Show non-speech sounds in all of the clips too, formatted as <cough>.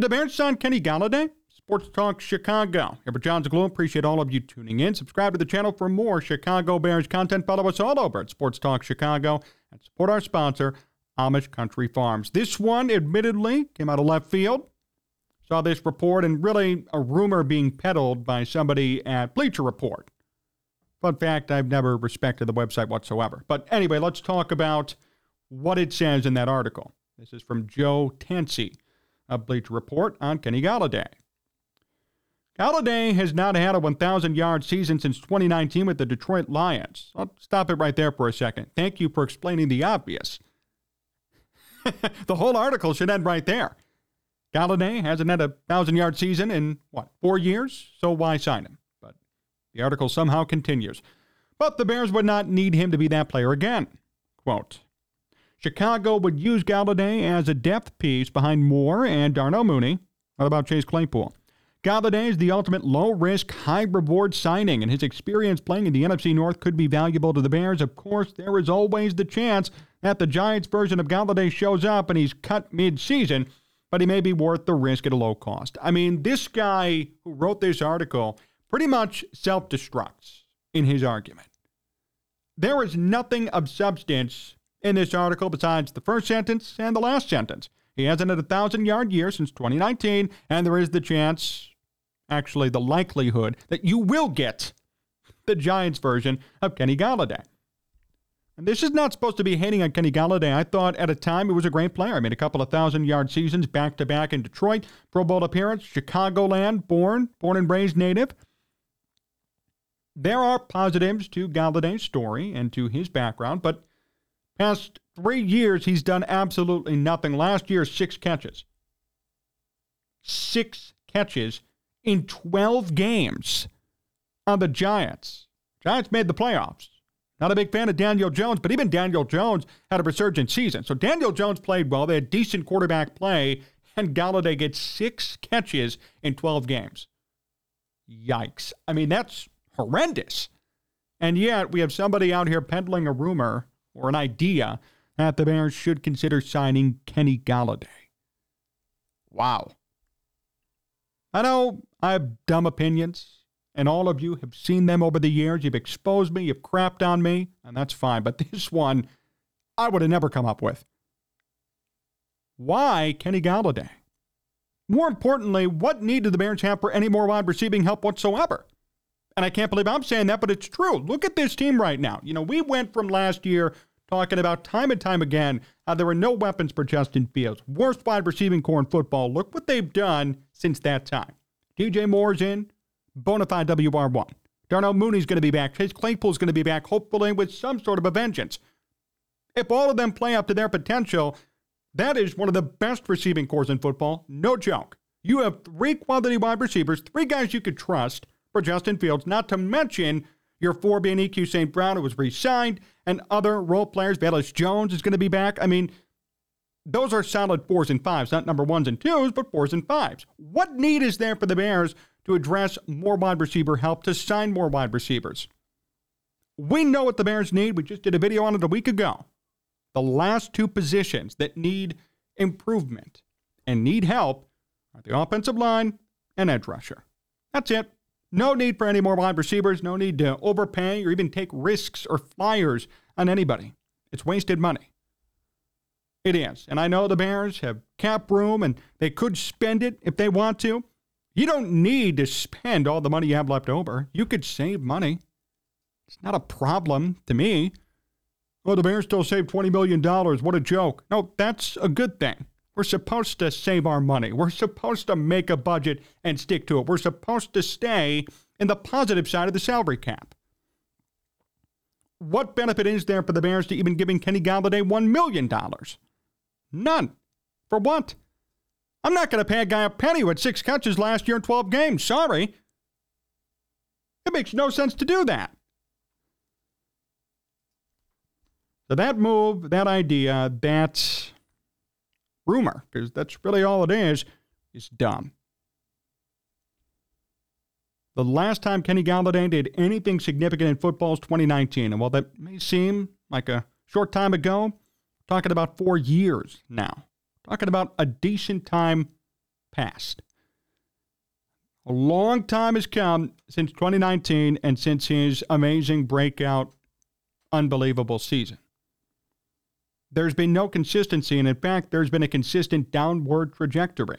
Should the Bears sign Kenny Golladay? Sports Talk Chicago. Here for Jon Zaghloul. Appreciate all of you tuning in. Subscribe to the channel for more Chicago Bears content. Follow us all over at Sports Talk Chicago and support our sponsor, Amish Country Farms. This one, admittedly, came out of left field. Saw this report and really a rumor being peddled by somebody at Bleacher Report. Fun fact, I've never respected the website whatsoever. But anyway, let's talk about what it says in that article. This is from Joe Tansey of Bleacher Report on Kenny Golladay. Golladay has not had a 1,000 yard season since 2019 with the Detroit Lions. I'll stop it right there for a second. Thank you for explaining the obvious. <laughs> the whole article should end right there. Golladay hasn't had a 1,000 yard season in, what, four years? So why sign him? But the article somehow continues. But the Bears would not need him to be that player again. Quote Chicago would use Golladay as a depth piece behind Moore and Darnell Mooney. What about Chase Claypool? Golladay is the ultimate low risk, high reward signing, and his experience playing in the NFC North could be valuable to the Bears. Of course, there is always the chance that the Giants version of Golladay shows up and he's cut mid season, but he may be worth the risk at a low cost. I mean, this guy who wrote this article pretty much self destructs in his argument. There is nothing of substance in this article besides the first sentence and the last sentence. He hasn't had a thousand yard year since 2019, and there is the chance actually the likelihood that you will get the Giants version of Kenny Golladay. And this is not supposed to be hating on Kenny Golladay. I thought at a time he was a great player. I mean, a couple of thousand yard seasons back to back in Detroit, Pro Bowl appearance, Chicagoland, born, born and raised native. There are positives to Golladay's story and to his background, but past three years he's done absolutely nothing. Last year, six catches. Six catches in 12 games on the Giants. Giants made the playoffs. Not a big fan of Daniel Jones, but even Daniel Jones had a resurgent season. So Daniel Jones played well. They had decent quarterback play, and Golladay gets six catches in 12 games. Yikes. I mean, that's horrendous. And yet, we have somebody out here peddling a rumor or an idea that the Bears should consider signing Kenny Golladay. Wow. I know I have dumb opinions, and all of you have seen them over the years. You've exposed me, you've crapped on me, and that's fine. But <laughs> this one, I would have never come up with. Why Kenny Golladay? More importantly, what need do the Bears have for any more wide receiving help whatsoever? And I can't believe I'm saying that, but it's true. Look at this team right now. You know, we went from last year talking about time and time again how there were no weapons for Justin Fields. Worst wide receiving corps in football. Look what they've done since that time. DJ Moore's in, bona fide WR1. Darnell Mooney's going to be back. Chase Claypool's going to be back, hopefully with some sort of a vengeance. If all of them play up to their potential, that is one of the best receiving cores in football. No joke. You have three quality wide receivers, three guys you could trust for Justin Fields, not to mention your four being EQ St. Brown, who was re signed, and other role players. Velus Jones is going to be back. I mean, those are solid fours and fives, not number ones and twos, but fours and fives. What need is there for the Bears to address more wide receiver help, to sign more wide receivers? We know what the Bears need. We just did a video on it a week ago. The last two positions that need improvement and need help are the offensive line and edge rusher. That's it. No need for any more wide receivers. No need to overpay or even take risks or flyers on anybody. It's wasted money. It is. And I know the Bears have cap room and they could spend it if they want to. You don't need to spend all the money you have left over. You could save money. It's not a problem to me. Well, the Bears still saved $20 million. What a joke. No, that's a good thing. We're supposed to save our money. We're supposed to make a budget and stick to it. We're supposed to stay in the positive side of the salary cap. What benefit is there for the Bears to even giving Kenny Golladay $1 million? None. For what? I'm not going to pay a guy a penny who had six catches last year in 12 games. Sorry. It makes no sense to do that. So that move, that idea, that rumor, because that's really all it is, is dumb. The last time Kenny Golladay did anything significant in football is 2019. And while that may seem like a short time ago, talking about four years now. Talking about a decent time past. A long time has come since 2019 and since his amazing breakout, unbelievable season. There's been no consistency, and in fact, there's been a consistent downward trajectory.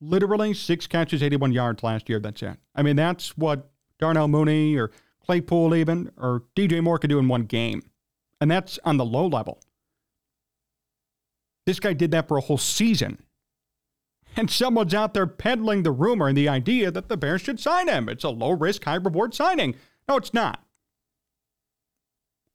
Literally six catches, 81 yards last year. That's it. I mean, that's what Darnell Mooney or Claypool, even, or DJ Moore could do in one game. And that's on the low level. This guy did that for a whole season. And someone's out there peddling the rumor and the idea that the Bears should sign him. It's a low risk, high reward signing. No, it's not.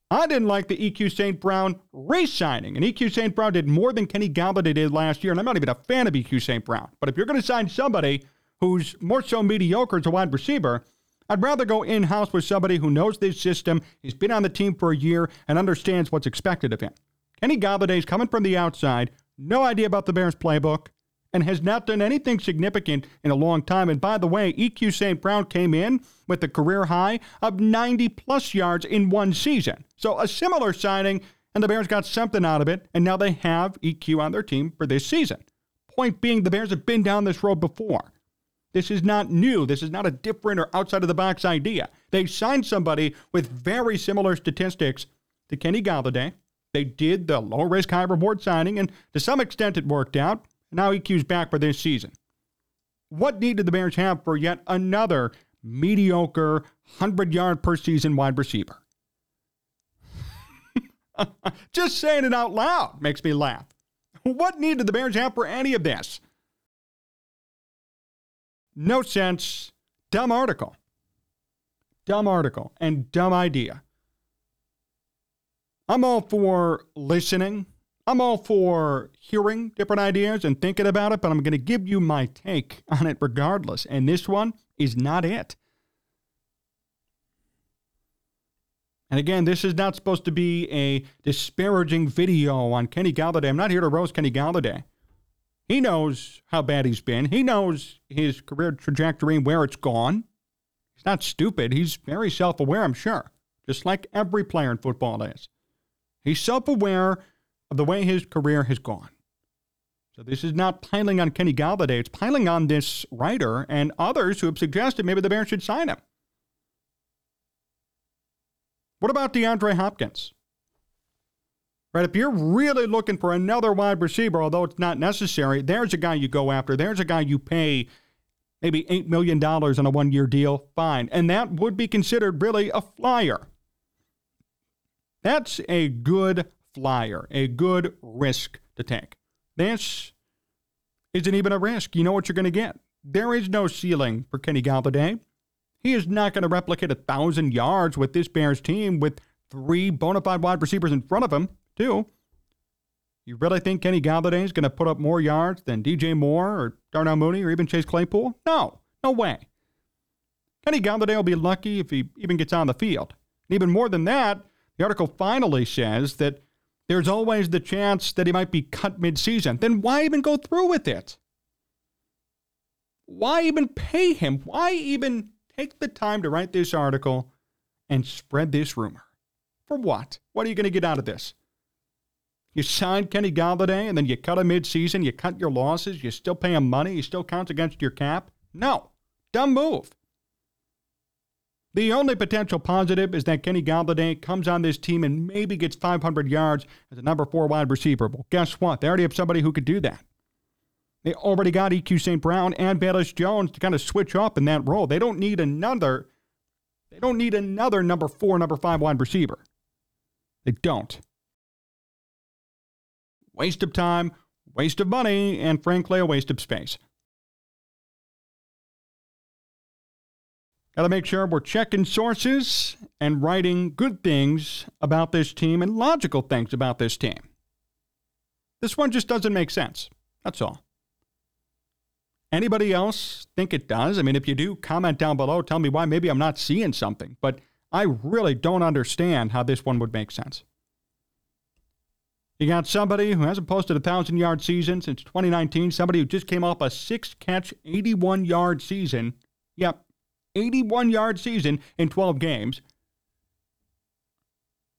I didn't like the EQ St. Brown re signing. And EQ St. Brown did more than Kenny Golladay did last year. And I'm not even a fan of EQ St. Brown. But if you're going to sign somebody who's more so mediocre as a wide receiver, I'd rather go in house with somebody who knows this system, he's been on the team for a year, and understands what's expected of him. Kenny Golladay's coming from the outside, no idea about the Bears playbook, and has not done anything significant in a long time. And by the way, EQ St. Brown came in with a career high of 90 plus yards in one season. So a similar signing, and the Bears got something out of it, and now they have EQ on their team for this season. Point being, the Bears have been down this road before. This is not new. This is not a different or outside of the box idea. They signed somebody with very similar statistics to Kenny Golladay. They did the low risk, high reward signing, and to some extent it worked out. Now EQ's back for this season. What need did the Bears have for yet another mediocre 100 yard per season wide receiver? <laughs> Just saying it out loud makes me laugh. What need did the Bears have for any of this? No sense. Dumb article. Dumb article and dumb idea. I'm all for listening I'm all for hearing different ideas and thinking about it, but I'm going to give you my take on it regardless. And this one is not it. And again, this is not supposed to be a disparaging video on Kenny Golladay. I'm not here to roast Kenny Golladay. He knows how bad he's been. He knows his career trajectory and where it's gone. He's not stupid. He's very self aware, I'm sure, just like every player in football is. He's self aware of the way his career has gone. So this is not piling on Kenny Golladay. It's piling on this writer and others who have suggested maybe the Bears should sign him. What about DeAndre Hopkins? Right, if you're really looking for another wide receiver, although it's not necessary, there's a guy you go after. There's a guy you pay maybe $8 million on a one year deal. Fine. And that would be considered really a flyer. That's a good flyer, a good risk to take. This isn't even a risk. You know what you're going to get. There is no ceiling for Kenny Golladay. He is not going to replicate a thousand yards with this Bears team with three bona fide wide receivers in front of him, too. You really think Kenny Golladay is going to put up more yards than DJ Moore or Darnell Mooney or even Chase Claypool? No, no way. Kenny Golladay will be lucky if he even gets on the field. And even more than that, the article finally says that there's always the chance that he might be cut midseason. Then why even go through with it? Why even pay him? Why even take the time to write this article and spread this rumor? For what? What are you going to get out of this? You sign Kenny Golladay and then you cut him midseason, you cut your losses, you still pay him money, he still counts against your cap? No. Dumb move. The only potential positive is that Kenny Golladay comes on this team and maybe gets 500 yards as a number four wide receiver. Well, guess what? They already have somebody who could do that. They already got EQ St. Brown and Velus Jones to kind of switch up in that role. They don't need another. They don't need another number four, number five wide receiver. They don't. Waste of time, waste of money, and frankly, a waste of space. Got to make sure we're checking sources and writing good things about this team and logical things about this team. This one just doesn't make sense. That's all. Anybody else think it does? I mean, if you do, comment down below. Tell me why. Maybe I'm not seeing something, but I really don't understand how this one would make sense. You got somebody who hasn't posted a thousand yard season since 2019, somebody who just came off a six catch, 81 yard season. Yep, 81 yard season in 12 games.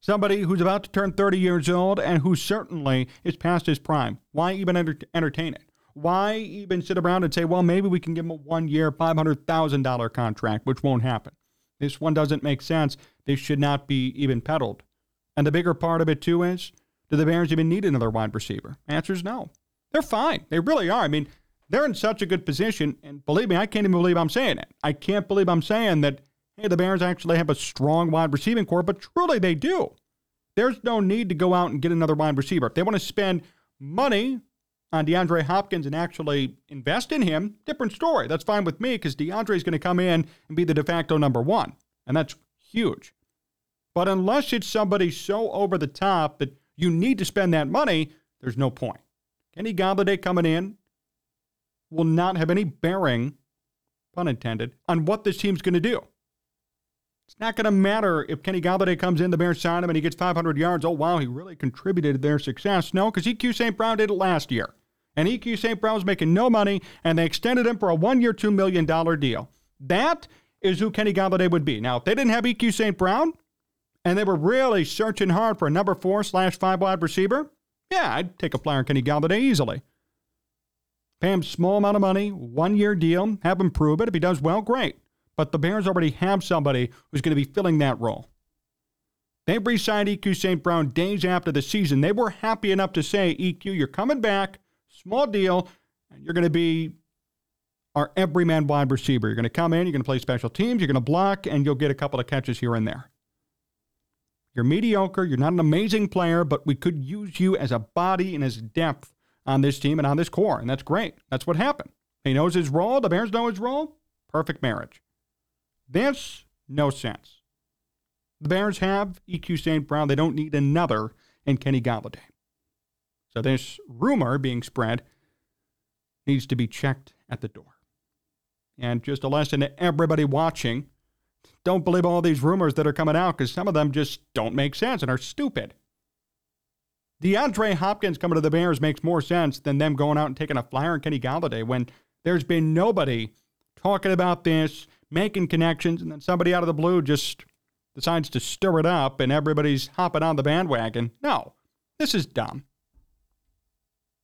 Somebody who's about to turn 30 years old and who certainly is past his prime. Why even enter- entertain it? why even sit around and say, well, maybe we can give him a one year, $500,000 contract, which won't happen? This one doesn't make sense. This should not be even peddled. And the bigger part of it, too, is do the Bears even need another wide receiver? Answer is no. They're fine. They really are. I mean, they're in such a good position. And believe me, I can't even believe I'm saying it. I can't believe I'm saying that, hey, the Bears actually have a strong wide receiving corps, but truly they do. There's no need to go out and get another wide receiver. If they want to spend money on DeAndre Hopkins and actually invest in him, different story. That's fine with me because DeAndre is going to come in and be the de facto number one. And that's huge. But unless it's somebody so over the top that you need to spend that money, there's no point. Kenny Golladay coming in will not have any bearing, pun intended, on what this team's going to do. It's not going to matter if Kenny Golladay comes in, the Bears sign him, and he gets 500 yards. Oh, wow, he really contributed to their success. No, because EQ St. Brown did it last year. And EQ St. Brown was making no money, and they extended him for a one year, $2 million deal. That is who Kenny Golladay would be. Now, if they didn't have EQ St. Brown, and they were really searching hard for a number four slash five wide receiver, yeah, I'd take a flyer on Kenny Golladay easily. Pay him small amount of money, one year deal, have him prove it. If he does well, great. But the Bears already have somebody who's going to be filling that role. They re signed EQ St. Brown days after the season. They were happy enough to say, EQ, you're coming back, small deal, and you're going to be our everyman wide receiver. You're going to come in, you're going to play special teams, you're going to block, and you'll get a couple of catches here and there. You're mediocre, you're not an amazing player, but we could use you as a body and as depth on this team and on this core, and that's great. That's what happened. He knows his role, the Bears know his role. Perfect marriage. This, no sense. The Bears have EQ St. Brown. They don't need another in Kenny Golladay. So this rumor being spread needs to be checked at the door. And just a lesson to everybody watching don't believe all these rumors that are coming out because some of them just don't make sense and are stupid. DeAndre Hopkins coming to the Bears makes more sense than them going out and taking a flyer on Kenny Golladay when there's been nobody talking about this making connections, and then somebody out of the blue just decides to stir it up and everybody's hopping on the bandwagon. No, this is dumb.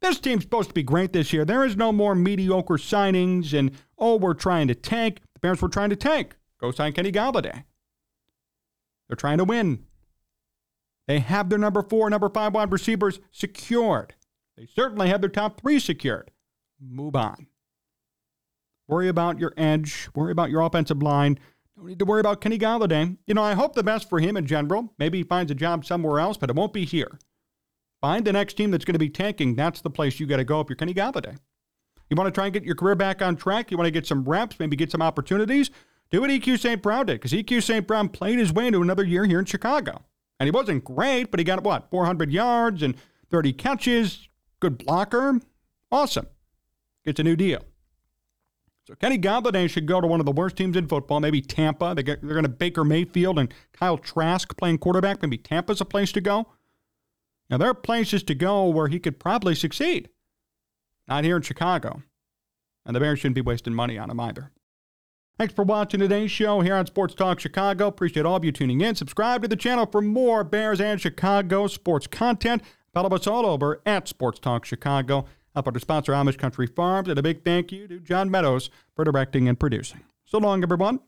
This team's supposed to be great this year. There is no more mediocre signings and, oh, we're trying to tank. The Bears were trying to tank. Go sign Kenny Golladay. They're trying to win. They have their number four, number five wide receivers secured. They certainly have their top three secured. Move on. Worry about your edge. Worry about your offensive line. Don't need to worry about Kenny Golladay. You know, I hope the best for him in general. Maybe he finds a job somewhere else, but it won't be here. Find the next team that's going to be tanking. That's the place you got to go if you're Kenny Golladay. You want to try and get your career back on track? You want to get some reps, maybe get some opportunities? Do what EQ St. Brown did, because EQ St. Brown played his way into another year here in Chicago. And he wasn't great, but he got, what, 400 yards and 30 catches, good blocker. Awesome. Gets a new deal. So Kenny Golladay should go to one of the worst teams in football, maybe Tampa. They get, they're going to Baker Mayfield and Kyle Trask playing quarterback. Maybe Tampa's a place to go. Now, there are places to go where he could probably succeed. Not here in Chicago. And the Bears shouldn't be wasting money on him either. Thanks for watching today's show here on Sports Talk Chicago. Appreciate all of you tuning in. Subscribe to the channel for more Bears and Chicago sports content. Follow us all over at Sports Talk Chicago. Up our sponsor Amish Country Farms, and a big thank you to John Meadows for directing and producing. So long, everyone.